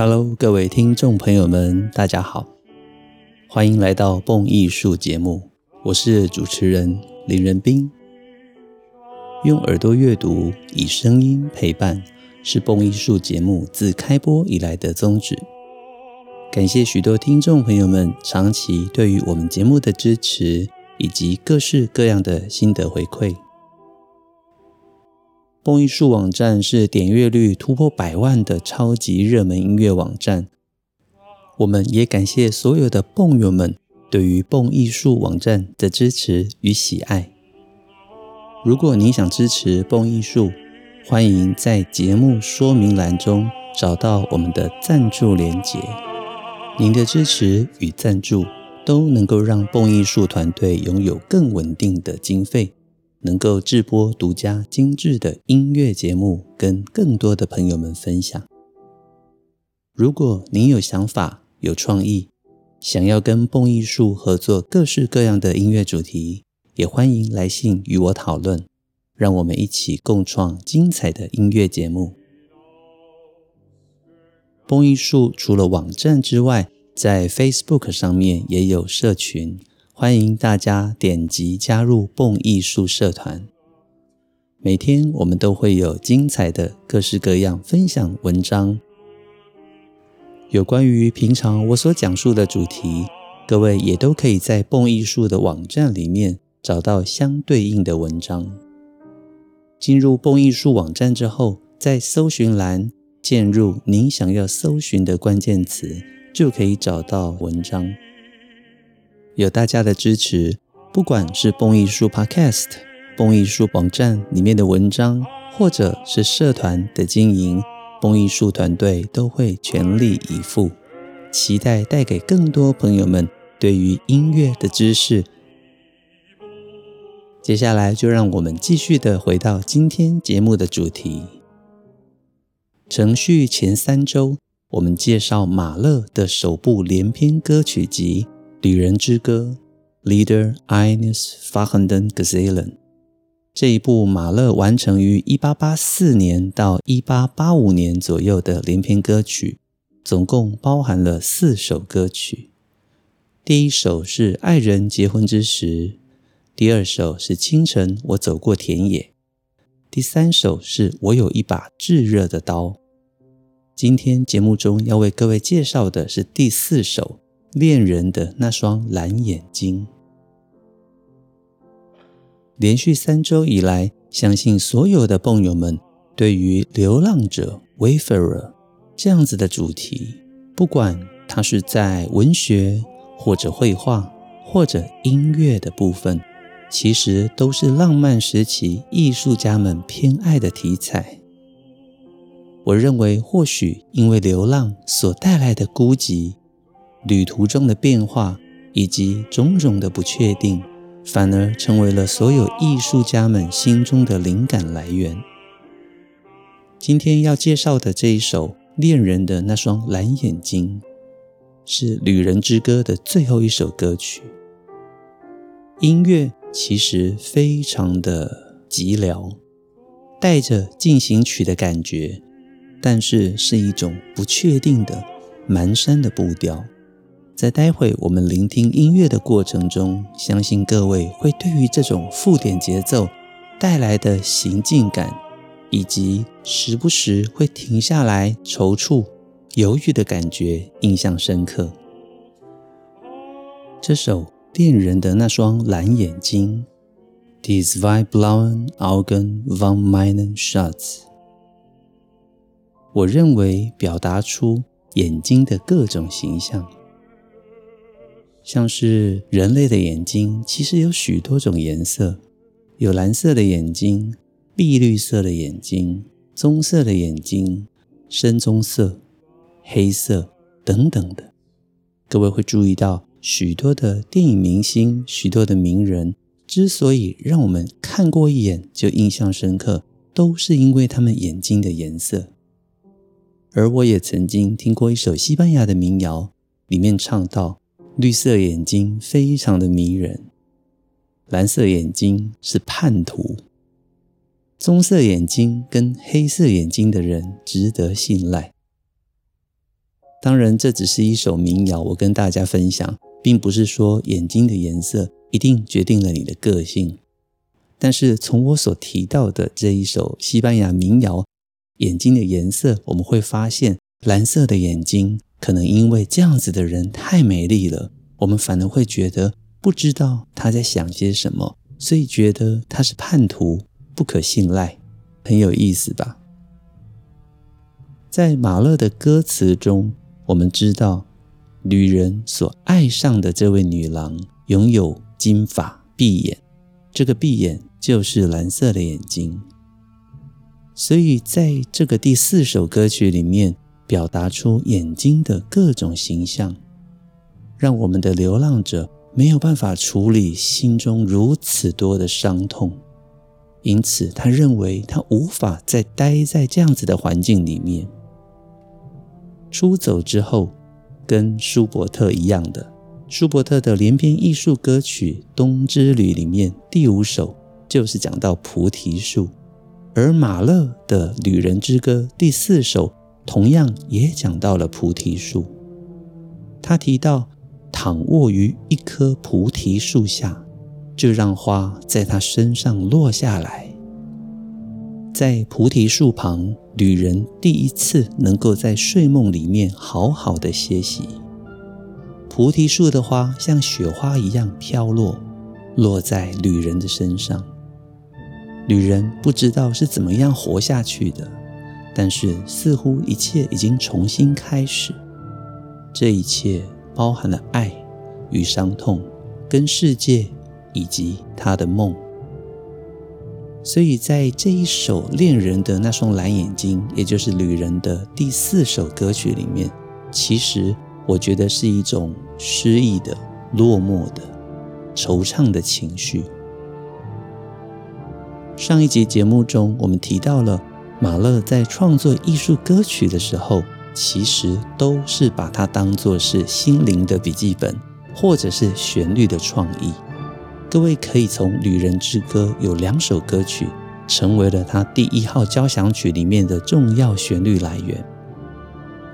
Hello，各位听众朋友们，大家好，欢迎来到蹦艺术节目，我是主持人林仁斌。用耳朵阅读，以声音陪伴，是蹦艺术节目自开播以来的宗旨。感谢许多听众朋友们长期对于我们节目的支持，以及各式各样的心得回馈。蹦艺术网站是点阅率突破百万的超级热门音乐网站。我们也感谢所有的蹦友们对于蹦艺术网站的支持与喜爱。如果您想支持蹦艺术，欢迎在节目说明栏中找到我们的赞助连结。您的支持与赞助都能够让蹦艺术团队拥有更稳定的经费，能够制播独家精致的音乐节目，跟更多的朋友们分享。如果您有想法、有创意，想要跟蹦艺术合作各式各样的音乐主题，也欢迎来信与我讨论，让我们一起共创精彩的音乐节目。蹦艺术除了网站之外，在 Facebook 上面也有社群，欢迎大家点击加入蹦艺术社团。每天我们都会有精彩的各式各样分享文章，有关于平常我所讲述的主题，各位也都可以在蹦艺术的网站里面。找到相对应的文章。进入蹦艺术网站之后，在搜寻栏键入您想要搜寻的关键词，就可以找到文章。有大家的支持，不管是蹦艺术 Podcast、蹦艺术网站里面的文章，或者是社团的经营，蹦艺术团队都会全力以赴，期待带给更多朋友们对于音乐的知识。接下来就让我们继续的回到今天节目的主题。程序前三周，我们介绍马勒的首部连篇歌曲集《旅人之歌》（Leader Ines fahrenden Gazellen）。这一部马勒完成于一八八四年到一八八五年左右的连篇歌曲，总共包含了四首歌曲。第一首是《爱人结婚之时》。第二首是清晨，我走过田野。第三首是我有一把炙热的刀。今天节目中要为各位介绍的是第四首《恋人的那双蓝眼睛》。连续三周以来，相信所有的朋友们对于流浪者 （Wayfarer） 这样子的主题，不管它是在文学或者绘画或者音乐的部分。其实都是浪漫时期艺术家们偏爱的题材。我认为，或许因为流浪所带来的孤寂、旅途中的变化以及种种的不确定，反而成为了所有艺术家们心中的灵感来源。今天要介绍的这一首《恋人的那双蓝眼睛》，是《旅人之歌》的最后一首歌曲。音乐。其实非常的寂寥，带着进行曲的感觉，但是是一种不确定的蹒跚的步调。在待会我们聆听音乐的过程中，相信各位会对于这种附点节奏带来的行进感，以及时不时会停下来踌躇、犹豫的感觉印象深刻。这首。恋人的那双蓝眼睛，Die zwei blauen Augen von meinen Schatz。我认为表达出眼睛的各种形象，像是人类的眼睛，其实有许多种颜色，有蓝色的眼睛、碧绿色的眼睛、棕色的眼睛、深棕色、黑色等等的。各位会注意到。许多的电影明星，许多的名人，之所以让我们看过一眼就印象深刻，都是因为他们眼睛的颜色。而我也曾经听过一首西班牙的民谣，里面唱到：绿色眼睛非常的迷人，蓝色眼睛是叛徒，棕色眼睛跟黑色眼睛的人值得信赖。当然，这只是一首民谣，我跟大家分享，并不是说眼睛的颜色一定决定了你的个性。但是从我所提到的这一首西班牙民谣，眼睛的颜色，我们会发现，蓝色的眼睛可能因为这样子的人太美丽了，我们反而会觉得不知道他在想些什么，所以觉得他是叛徒，不可信赖，很有意思吧？在马勒的歌词中。我们知道，女人所爱上的这位女郎拥有金发碧眼，这个碧眼就是蓝色的眼睛。所以，在这个第四首歌曲里面，表达出眼睛的各种形象，让我们的流浪者没有办法处理心中如此多的伤痛，因此他认为他无法再待在这样子的环境里面。出走之后，跟舒伯特一样的，舒伯特的连篇艺术歌曲《冬之旅》里面第五首就是讲到菩提树，而马勒的《旅人之歌》第四首同样也讲到了菩提树。他提到躺卧于一棵菩提树下，就让花在他身上落下来。在菩提树旁，旅人第一次能够在睡梦里面好好的歇息。菩提树的花像雪花一样飘落，落在旅人的身上。旅人不知道是怎么样活下去的，但是似乎一切已经重新开始。这一切包含了爱与伤痛，跟世界以及他的梦。所以在这一首恋人的那双蓝眼睛，也就是旅人的第四首歌曲里面，其实我觉得是一种失意的、落寞的、惆怅的情绪。上一集节目中，我们提到了马勒在创作艺术歌曲的时候，其实都是把它当作是心灵的笔记本，或者是旋律的创意。各位可以从《旅人之歌》有两首歌曲，成为了他第一号交响曲里面的重要旋律来源。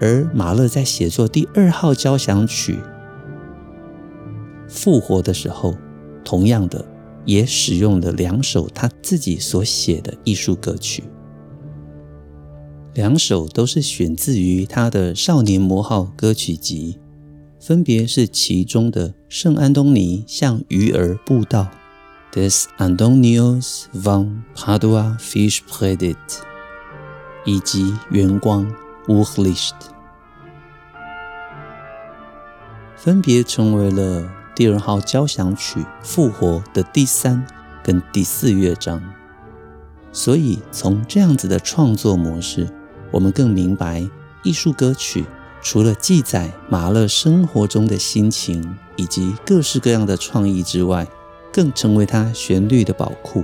而马勒在写作第二号交响曲《复活》的时候，同样的也使用了两首他自己所写的艺术歌曲，两首都是选自于他的《少年魔号》歌曲集。分别是其中的圣安东尼向鱼儿布道，Des Antonius von Padua Fish Predit） 以及圆光 Urlicht，分别成为了第二号交响曲复活的第三跟第四乐章。所以从这样子的创作模式，我们更明白艺术歌曲。除了记载马勒生活中的心情以及各式各样的创意之外，更成为他旋律的宝库。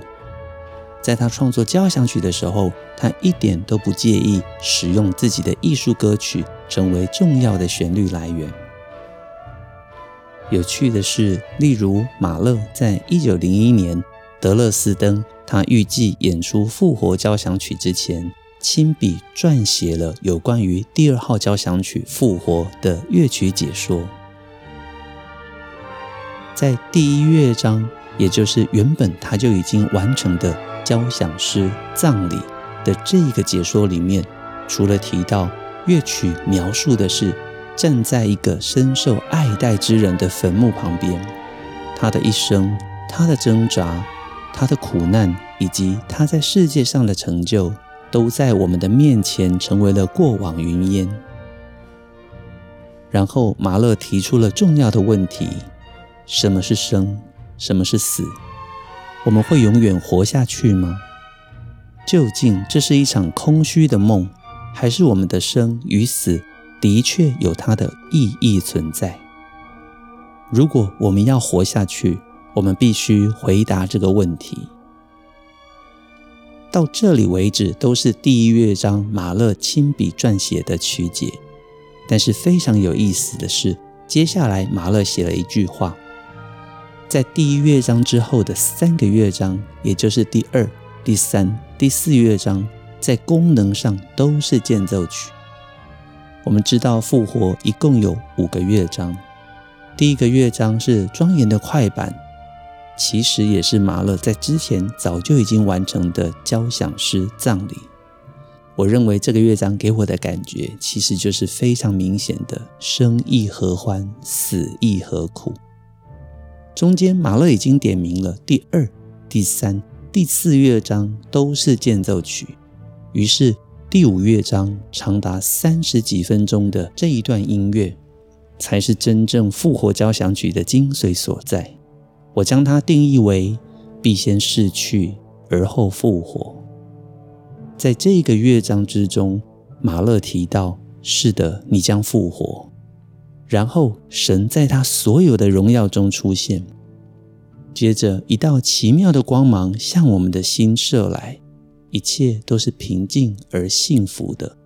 在他创作交响曲的时候，他一点都不介意使用自己的艺术歌曲成为重要的旋律来源。有趣的是，例如马勒在一九零一年德勒斯登，他预计演出复活交响曲之前。亲笔撰写了有关于第二号交响曲《复活》的乐曲解说，在第一乐章，也就是原本他就已经完成的交响诗葬礼的这一个解说里面，除了提到乐曲描述的是站在一个深受爱戴之人的坟墓旁边，他的一生、他的挣扎、他的苦难，以及他在世界上的成就。都在我们的面前成为了过往云烟。然后马勒提出了重要的问题：什么是生？什么是死？我们会永远活下去吗？究竟这是一场空虚的梦，还是我们的生与死的确有它的意义存在？如果我们要活下去，我们必须回答这个问题。到这里为止，都是第一乐章马勒亲笔撰写的曲解。但是非常有意思的是，接下来马勒写了一句话，在第一乐章之后的三个乐章，也就是第二、第三、第四乐章，在功能上都是间奏曲。我们知道复活一共有五个乐章，第一个乐章是庄严的快板，其实也是马勒在之前早就已经完成的交响诗《葬礼》。我认为这个乐章给我的感觉，其实就是非常明显的“生亦何欢，死亦何苦”。中间马勒已经点明了第二、第三、第四乐章都是间奏曲，于是第五乐章长达三十几分钟的这一段音乐，才是真正复活交响曲的精髓所在。我将它定义为“必先逝去，而后复活”。在这个乐章之中，马勒提到：“是的，你将复活。”然后神在他所有的荣耀中出现。接着，一道奇妙的光芒向我们的心射来，一切都是平静而幸福的。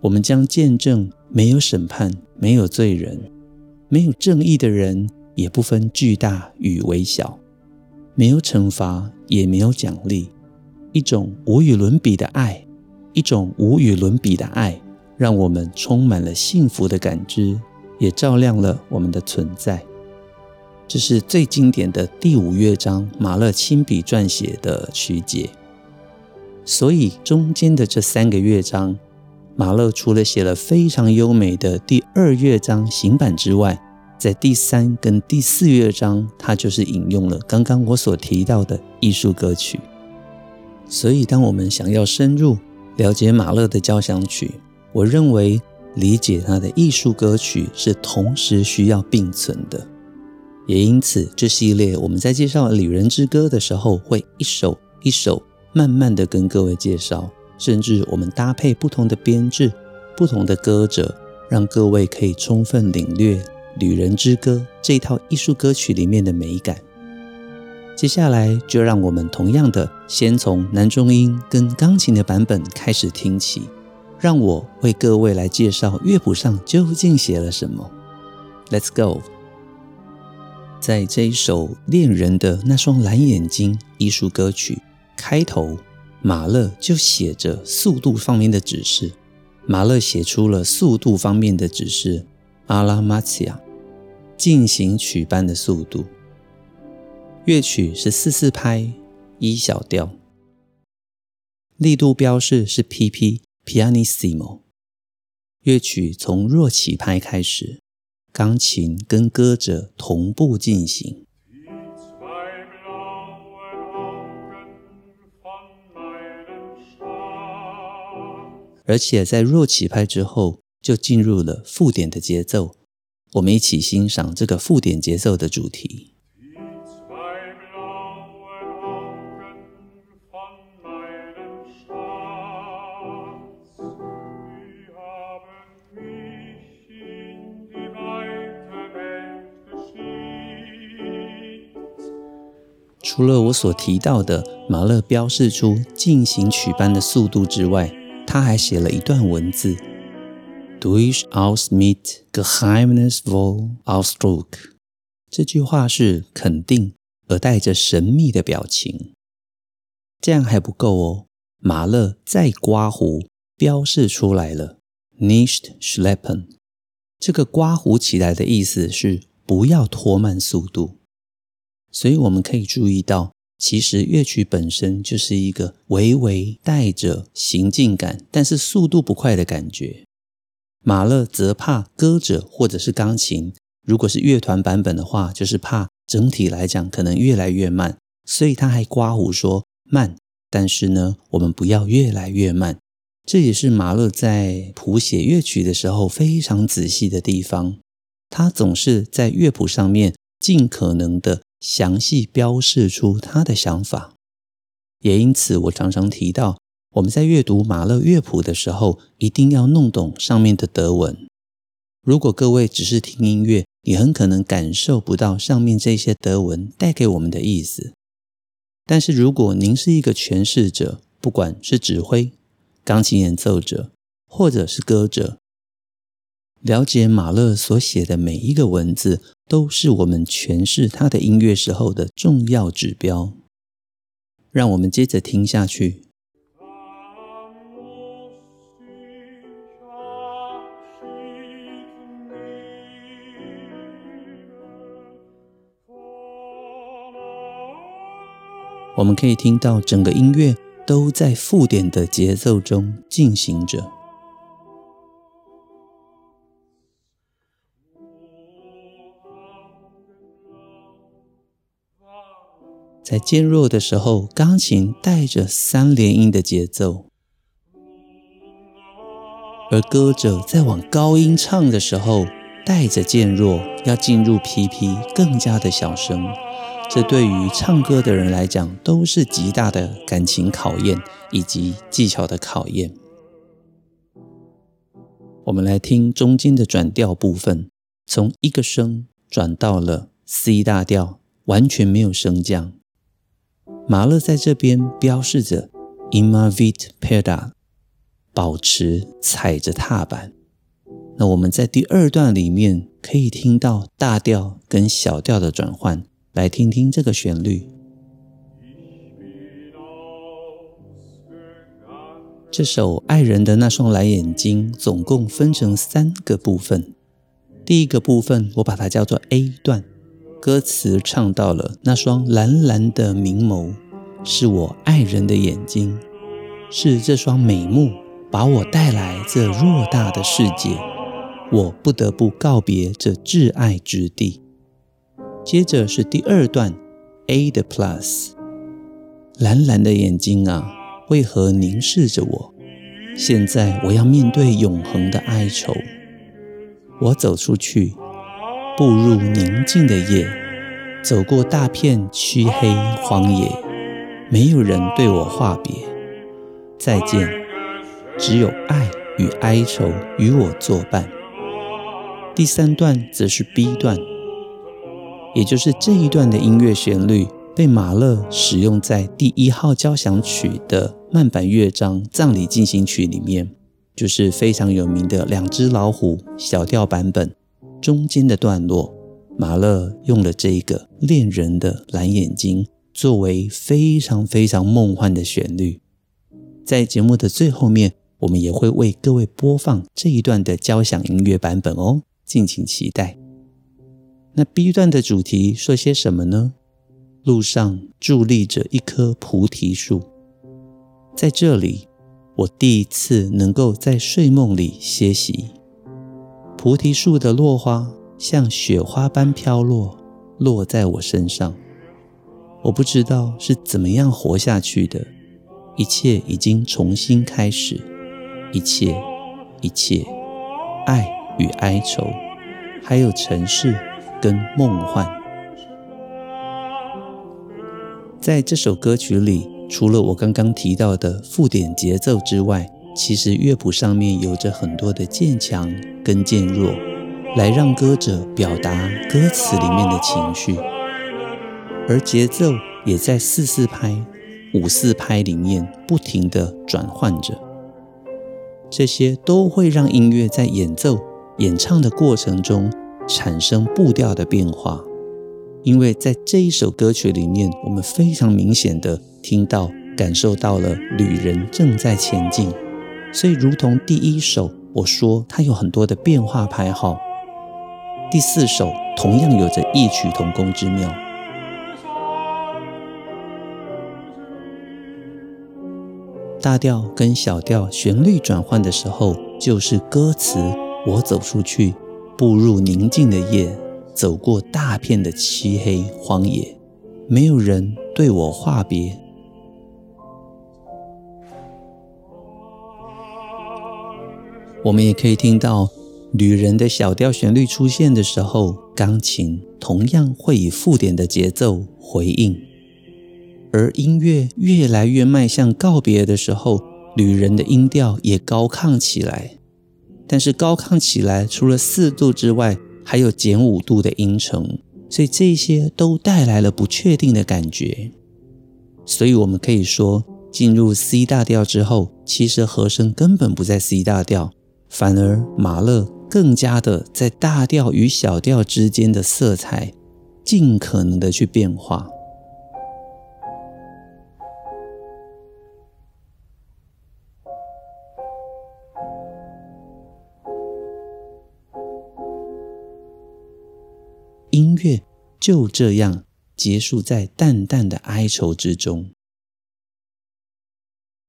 我们将见证：没有审判，没有罪人，没有正义的人，也不分巨大与微小；没有惩罚，也没有奖励。一种无与伦比的爱，一种无与伦比的爱，让我们充满了幸福的感知，也照亮了我们的存在。这是最经典的第五乐章，马勒亲笔撰写的曲解。所以中间的这三个乐章，马勒除了写了非常优美的第二乐章行板之外，在第三跟第四乐章，他就是引用了刚刚我所提到的艺术歌曲。所以，当我们想要深入了解马勒的交响曲，我认为理解他的艺术歌曲是同时需要并存的。也因此，这系列我们在介绍《旅人之歌》的时候，会一首一首慢慢的跟各位介绍，甚至我们搭配不同的编制、不同的歌者，让各位可以充分领略《旅人之歌》这套艺术歌曲里面的美感。接下来就让我们同样的先从男中音跟钢琴的版本开始听起，让我为各位来介绍乐谱上究竟写了什么。Let's go！在这一首恋人的那双蓝眼睛艺术歌曲开头，马勒就写着速度方面的指示。马勒写出了速度方面的指示阿拉玛西亚进行曲般的速度。乐曲是四四拍一小调，力度标示是 pp pianissimo。乐曲从弱起拍开始，钢琴跟歌者同步进行，而且在弱起拍之后就进入了附点的节奏。我们一起欣赏这个附点节奏的主题。除了我所提到的马勒标示出进行曲般的速度之外，他还写了一段文字：“Durchaus mit geheimnisvoll Ausdruck。”这句话是肯定而带着神秘的表情。这样还不够哦，马勒再刮胡标示出来了：“Nicht schleppen。”这个刮胡起来的意思是不要拖慢速度。所以我们可以注意到，其实乐曲本身就是一个微微带着行进感，但是速度不快的感觉。马勒则怕歌者或者是钢琴，如果是乐团版本的话，就是怕整体来讲可能越来越慢，所以他还刮胡说慢。但是呢，我们不要越来越慢。这也是马勒在谱写乐曲的时候非常仔细的地方，他总是在乐谱上面尽可能的。详细标示出他的想法，也因此我常常提到，我们在阅读马勒乐谱的时候，一定要弄懂上面的德文。如果各位只是听音乐，你很可能感受不到上面这些德文带给我们的意思。但是如果您是一个诠释者，不管是指挥、钢琴演奏者，或者是歌者，了解马勒所写的每一个文字，都是我们诠释他的音乐时候的重要指标。让我们接着听下去。我们可以听到整个音乐都在附点的节奏中进行着。在渐弱的时候，钢琴带着三连音的节奏，而歌者在往高音唱的时候，带着渐弱，要进入 PP，更加的小声。这对于唱歌的人来讲，都是极大的感情考验以及技巧的考验。我们来听中间的转调部分，从一个声转到了 C 大调，完全没有升降。马勒在这边标示着 immavit peda”，保持踩着踏板。那我们在第二段里面可以听到大调跟小调的转换，来听听这个旋律。这首《爱人的那双蓝眼睛》总共分成三个部分，第一个部分我把它叫做 A 段。歌词唱到了那双蓝蓝的明眸，是我爱人的眼睛，是这双美目把我带来这偌大的世界，我不得不告别这挚爱之地。接着是第二段 A 的 Plus，蓝蓝的眼睛啊，为何凝视着我？现在我要面对永恒的哀愁，我走出去。步入宁静的夜，走过大片漆黑荒野，没有人对我话别再见，只有爱与哀愁与我作伴。第三段则是 B 段，也就是这一段的音乐旋律被马勒使用在第一号交响曲的慢板乐章《葬礼进行曲》里面，就是非常有名的两只老虎小调版本。中间的段落，马勒用了这个恋人的蓝眼睛作为非常非常梦幻的旋律。在节目的最后面，我们也会为各位播放这一段的交响音乐版本哦，敬请期待。那 B 段的主题说些什么呢？路上伫立着一棵菩提树，在这里，我第一次能够在睡梦里歇息。菩提树的落花像雪花般飘落，落在我身上。我不知道是怎么样活下去的，一切已经重新开始，一切，一切，爱与哀愁，还有尘世跟梦幻。在这首歌曲里，除了我刚刚提到的附点节奏之外，其实乐谱上面有着很多的渐强跟渐弱，来让歌者表达歌词里面的情绪，而节奏也在四四拍、五四拍里面不停地转换着，这些都会让音乐在演奏、演唱的过程中产生步调的变化，因为在这一首歌曲里面，我们非常明显的听到、感受到了旅人正在前进。所以，如同第一首，我说它有很多的变化拍号。第四首同样有着异曲同工之妙。大调跟小调旋律转换的时候，就是歌词：我走出去，步入宁静的夜，走过大片的漆黑荒野，没有人对我话别。我们也可以听到旅人的小调旋律出现的时候，钢琴同样会以附点的节奏回应；而音乐越来越迈向告别的时候，旅人的音调也高亢起来。但是高亢起来，除了四度之外，还有减五度的音程，所以这些都带来了不确定的感觉。所以我们可以说，进入 C 大调之后，其实和声根本不在 C 大调。反而，马勒更加的在大调与小调之间的色彩，尽可能的去变化。音乐就这样结束在淡淡的哀愁之中。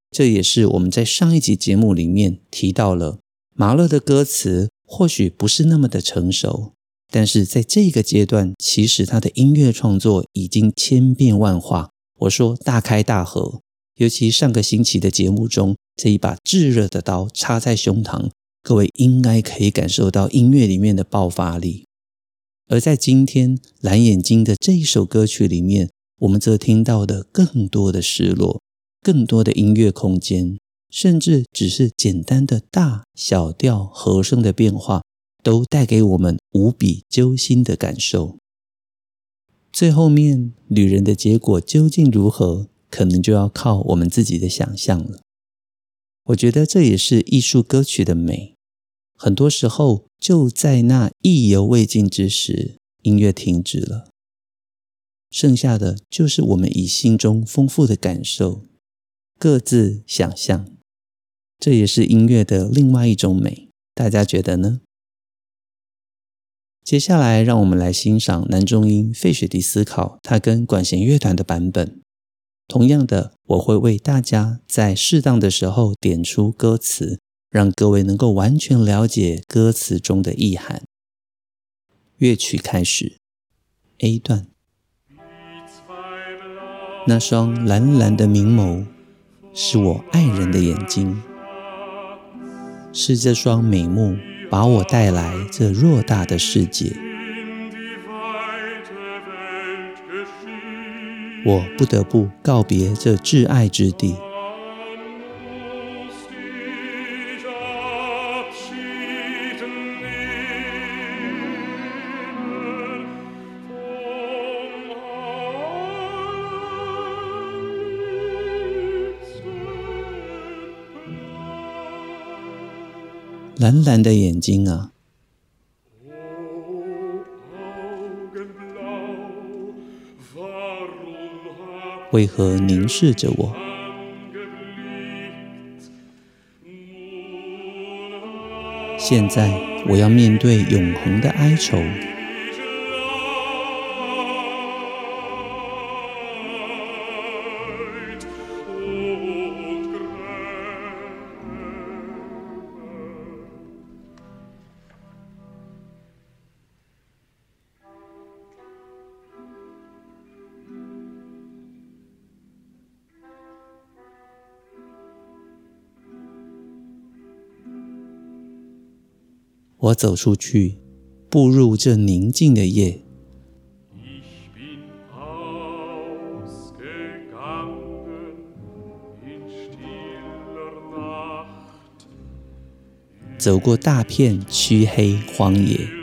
这也是我们在上一集节目里面提到了，马勒的歌词或许不是那么的成熟，但是在这个阶段，其实他的音乐创作已经千变万化。我说大开大合，尤其上个星期的节目中，这一把炙热的刀插在胸膛，各位应该可以感受到音乐里面的爆发力。而在今天蓝眼睛的这一首歌曲里面，我们则听到的更多的失落。更多的音乐空间，甚至只是简单的大小调和声的变化，都带给我们无比揪心的感受。最后面旅人的结果究竟如何，可能就要靠我们自己的想象了。我觉得这也是艺术歌曲的美，很多时候就在那意犹未尽之时，音乐停止了，剩下的就是我们以心中丰富的感受。各自想象，这也是音乐的另外一种美。大家觉得呢？接下来，让我们来欣赏男中音费雪迪斯考他跟管弦乐团的版本。同样的，我会为大家在适当的时候点出歌词，让各位能够完全了解歌词中的意涵。乐曲开始，A 段，那双蓝蓝的明眸。是我爱人的眼睛，是这双美目把我带来这偌大的世界。我不得不告别这挚爱之地。蓝蓝的眼睛啊，为何凝视着我？现在我要面对永恒的哀愁。我走出去，步入这宁静的夜。走过大片黢黑荒野。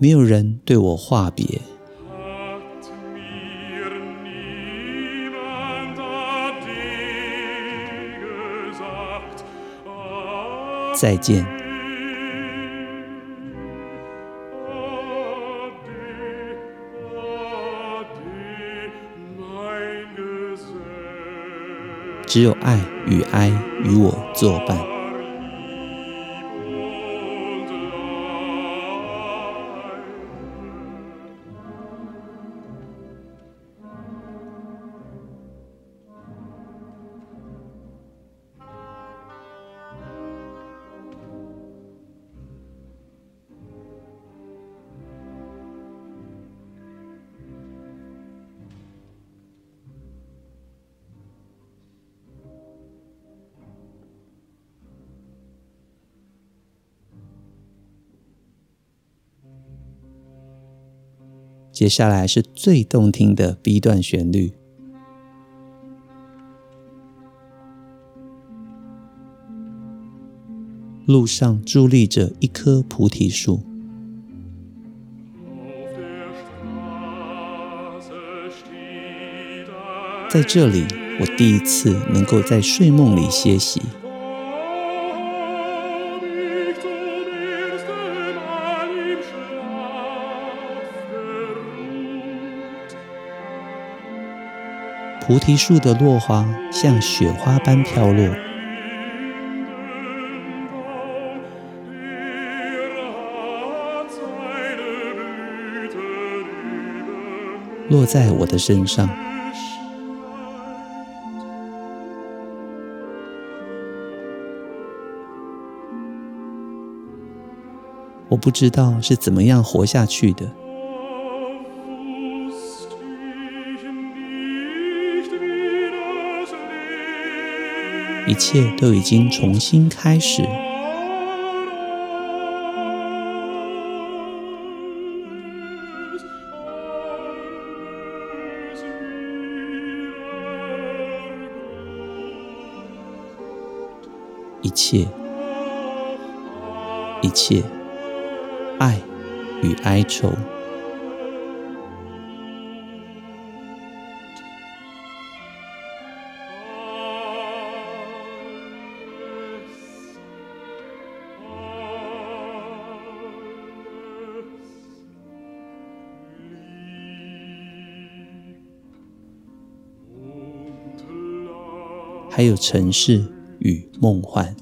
没有人对我话别，再见。只有爱与哀与我作伴。接下来是最动听的 B 段旋律。路上伫立着一棵菩提树，在这里，我第一次能够在睡梦里歇息。菩提树的落花像雪花般飘落，落在我的身上。我不知道是怎么样活下去的。一切都已经重新开始。一切，一切，爱与哀愁。还有城市与梦幻。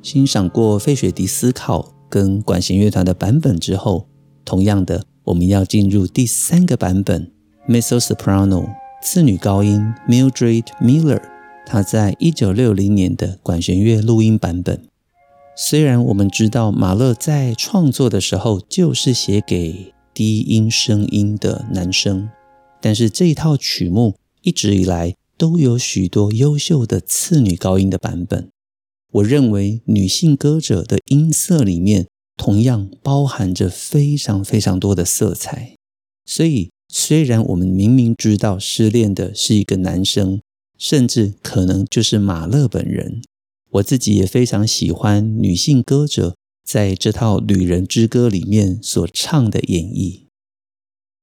欣赏过费雪迪思考跟管弦乐团的版本之后，同样的，我们要进入第三个版本，Mezzo Soprano 次女高音 Mildred Miller。他在一九六零年的管弦乐录音版本，虽然我们知道马勒在创作的时候就是写给低音声音的男声，但是这一套曲目一直以来都有许多优秀的次女高音的版本。我认为女性歌者的音色里面同样包含着非常非常多的色彩，所以虽然我们明明知道失恋的是一个男生。甚至可能就是马勒本人。我自己也非常喜欢女性歌者在这套《旅人之歌》里面所唱的演绎。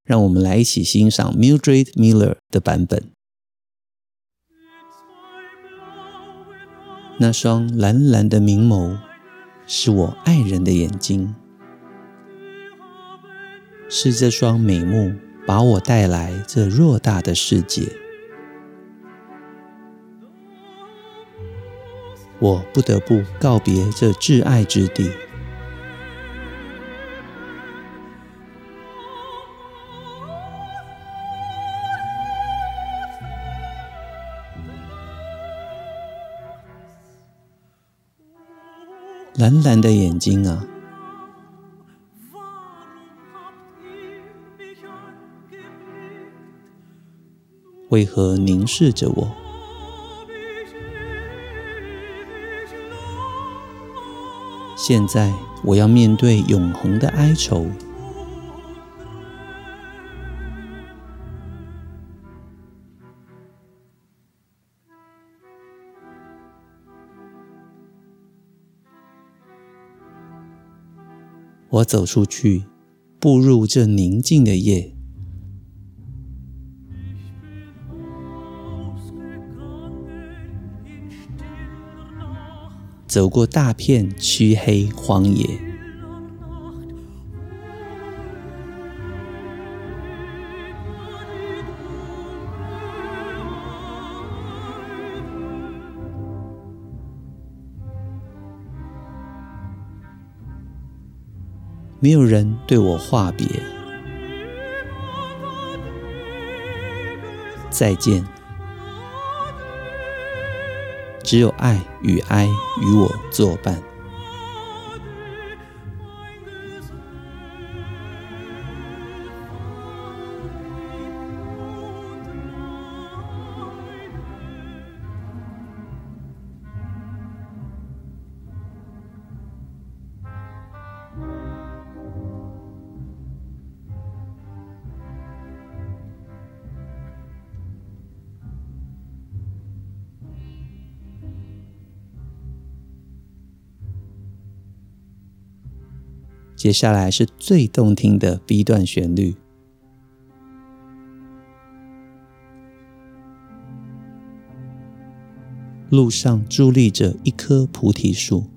让我们来一起欣赏 Mildred Miller 的版本。那双蓝蓝的明眸，是我爱人的眼睛，是这双美目把我带来这偌大的世界。我不得不告别这挚爱之地。蓝蓝的眼睛啊，为何凝视着我？现在我要面对永恒的哀愁。我走出去，步入这宁静的夜。走过大片黢黑荒野，没有人对我话别，再见。只有爱与哀与我作伴。接下来是最动听的 B 段旋律。路上伫立着一棵菩提树。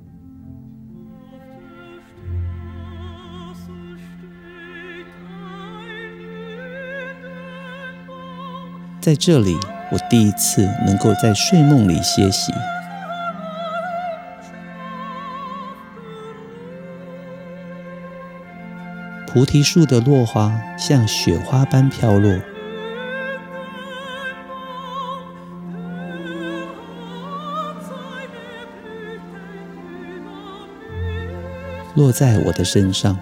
在这里，我第一次能够在睡梦里歇息。菩提树的落花像雪花般飘落，落在我的身上。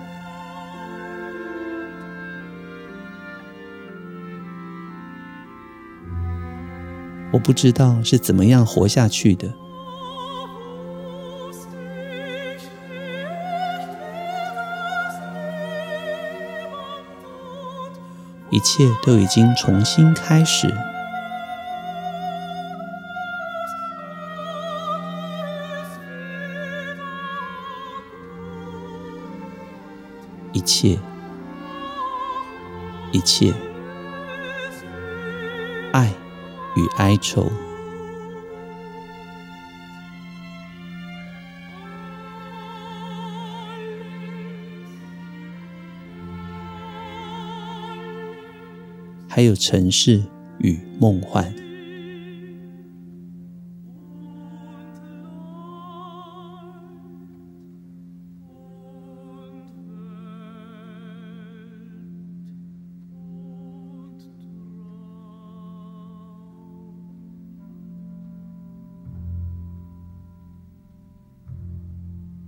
我不知道是怎么样活下去的。一切都已经重新开始，一切，一切，爱与哀愁。还有城市与梦幻。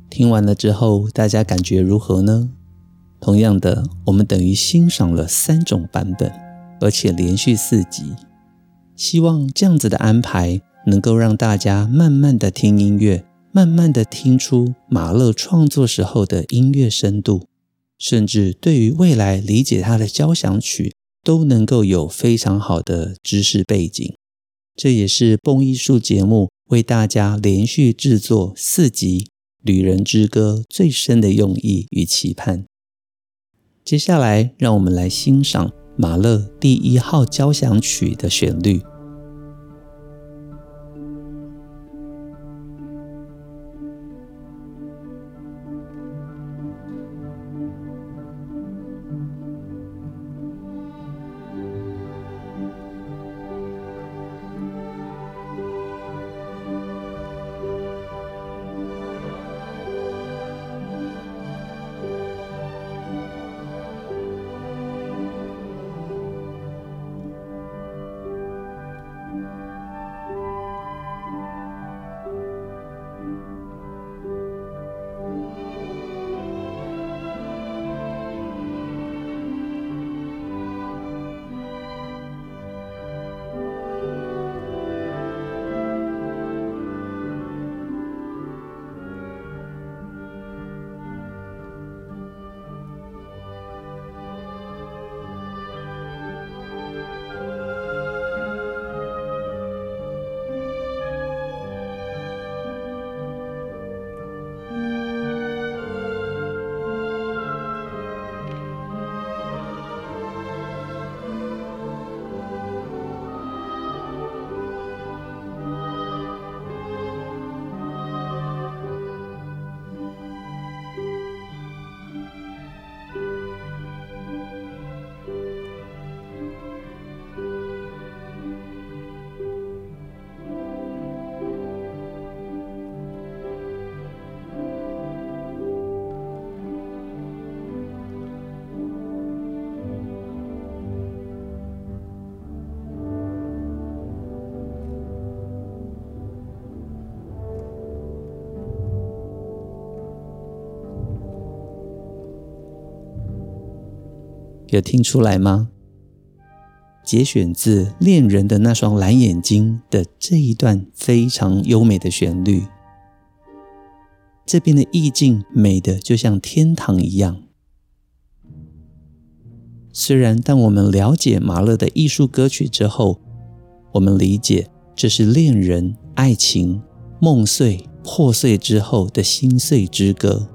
听完了之后，大家感觉如何呢？同样的，我们等于欣赏了三种版本。而且连续四集，希望这样子的安排能够让大家慢慢的听音乐，慢慢的听出马勒创作时候的音乐深度，甚至对于未来理解他的交响曲都能够有非常好的知识背景。这也是蹦艺术节目为大家连续制作四集《旅人之歌》最深的用意与期盼。接下来，让我们来欣赏。马勒第一号交响曲的旋律。有听出来吗？节选自《恋人的那双蓝眼睛》的这一段非常优美的旋律，这边的意境美的就像天堂一样。虽然当我们了解马勒的艺术歌曲之后，我们理解这是恋人、爱情、梦碎、破碎之后的心碎之歌，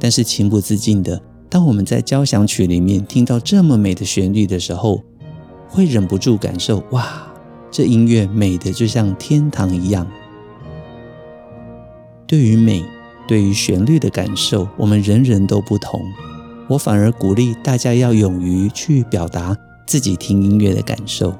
但是情不自禁的。当我们在交响曲里面听到这么美的旋律的时候，会忍不住感受哇，这音乐美的就像天堂一样。对于美，对于旋律的感受，我们人人都不同。我反而鼓励大家要勇于去表达自己听音乐的感受。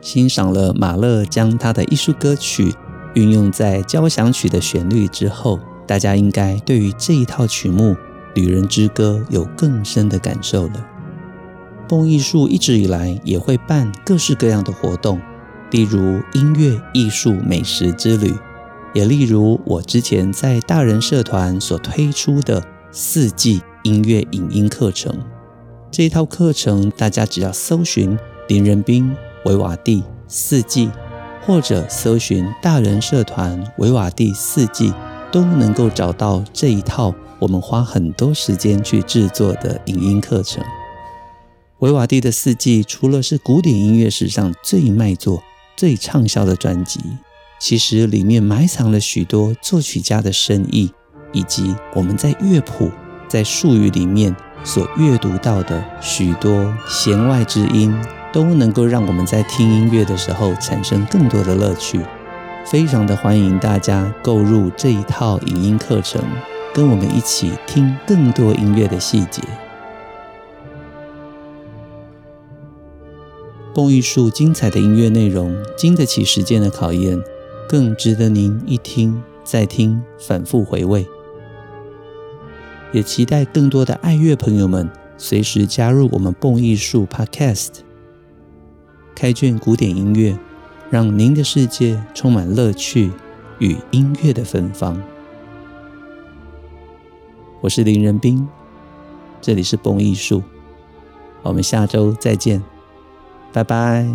欣赏了马勒将他的艺术歌曲运用在交响曲的旋律之后，大家应该对于这一套曲目《旅人之歌》有更深的感受了。蹦艺术一直以来也会办各式各样的活动，例如音乐、艺术、美食之旅。也例如我之前在大人社团所推出的四季音乐影音课程，这一套课程大家只要搜寻林仁斌韦瓦第四季，或者搜寻大人社团韦瓦第四季，都能够找到这一套我们花很多时间去制作的影音课程。维瓦蒂的四季除了是古典音乐史上最卖座、最畅销的专辑。其实里面埋藏了许多作曲家的深意，以及我们在乐谱、在术语里面所阅读到的许多弦外之音，都能够让我们在听音乐的时候产生更多的乐趣。非常的欢迎大家购入这一套影音课程，跟我们一起听更多音乐的细节。蹦艺术精彩的音乐内容，经得起时间的考验。更值得您一听再听，反复回味。也期待更多的爱乐朋友们随时加入我们蹦艺术 Podcast，开卷古典音乐，让您的世界充满乐趣与音乐的芬芳。我是林仁斌，这里是蹦艺术，我们下周再见，拜拜。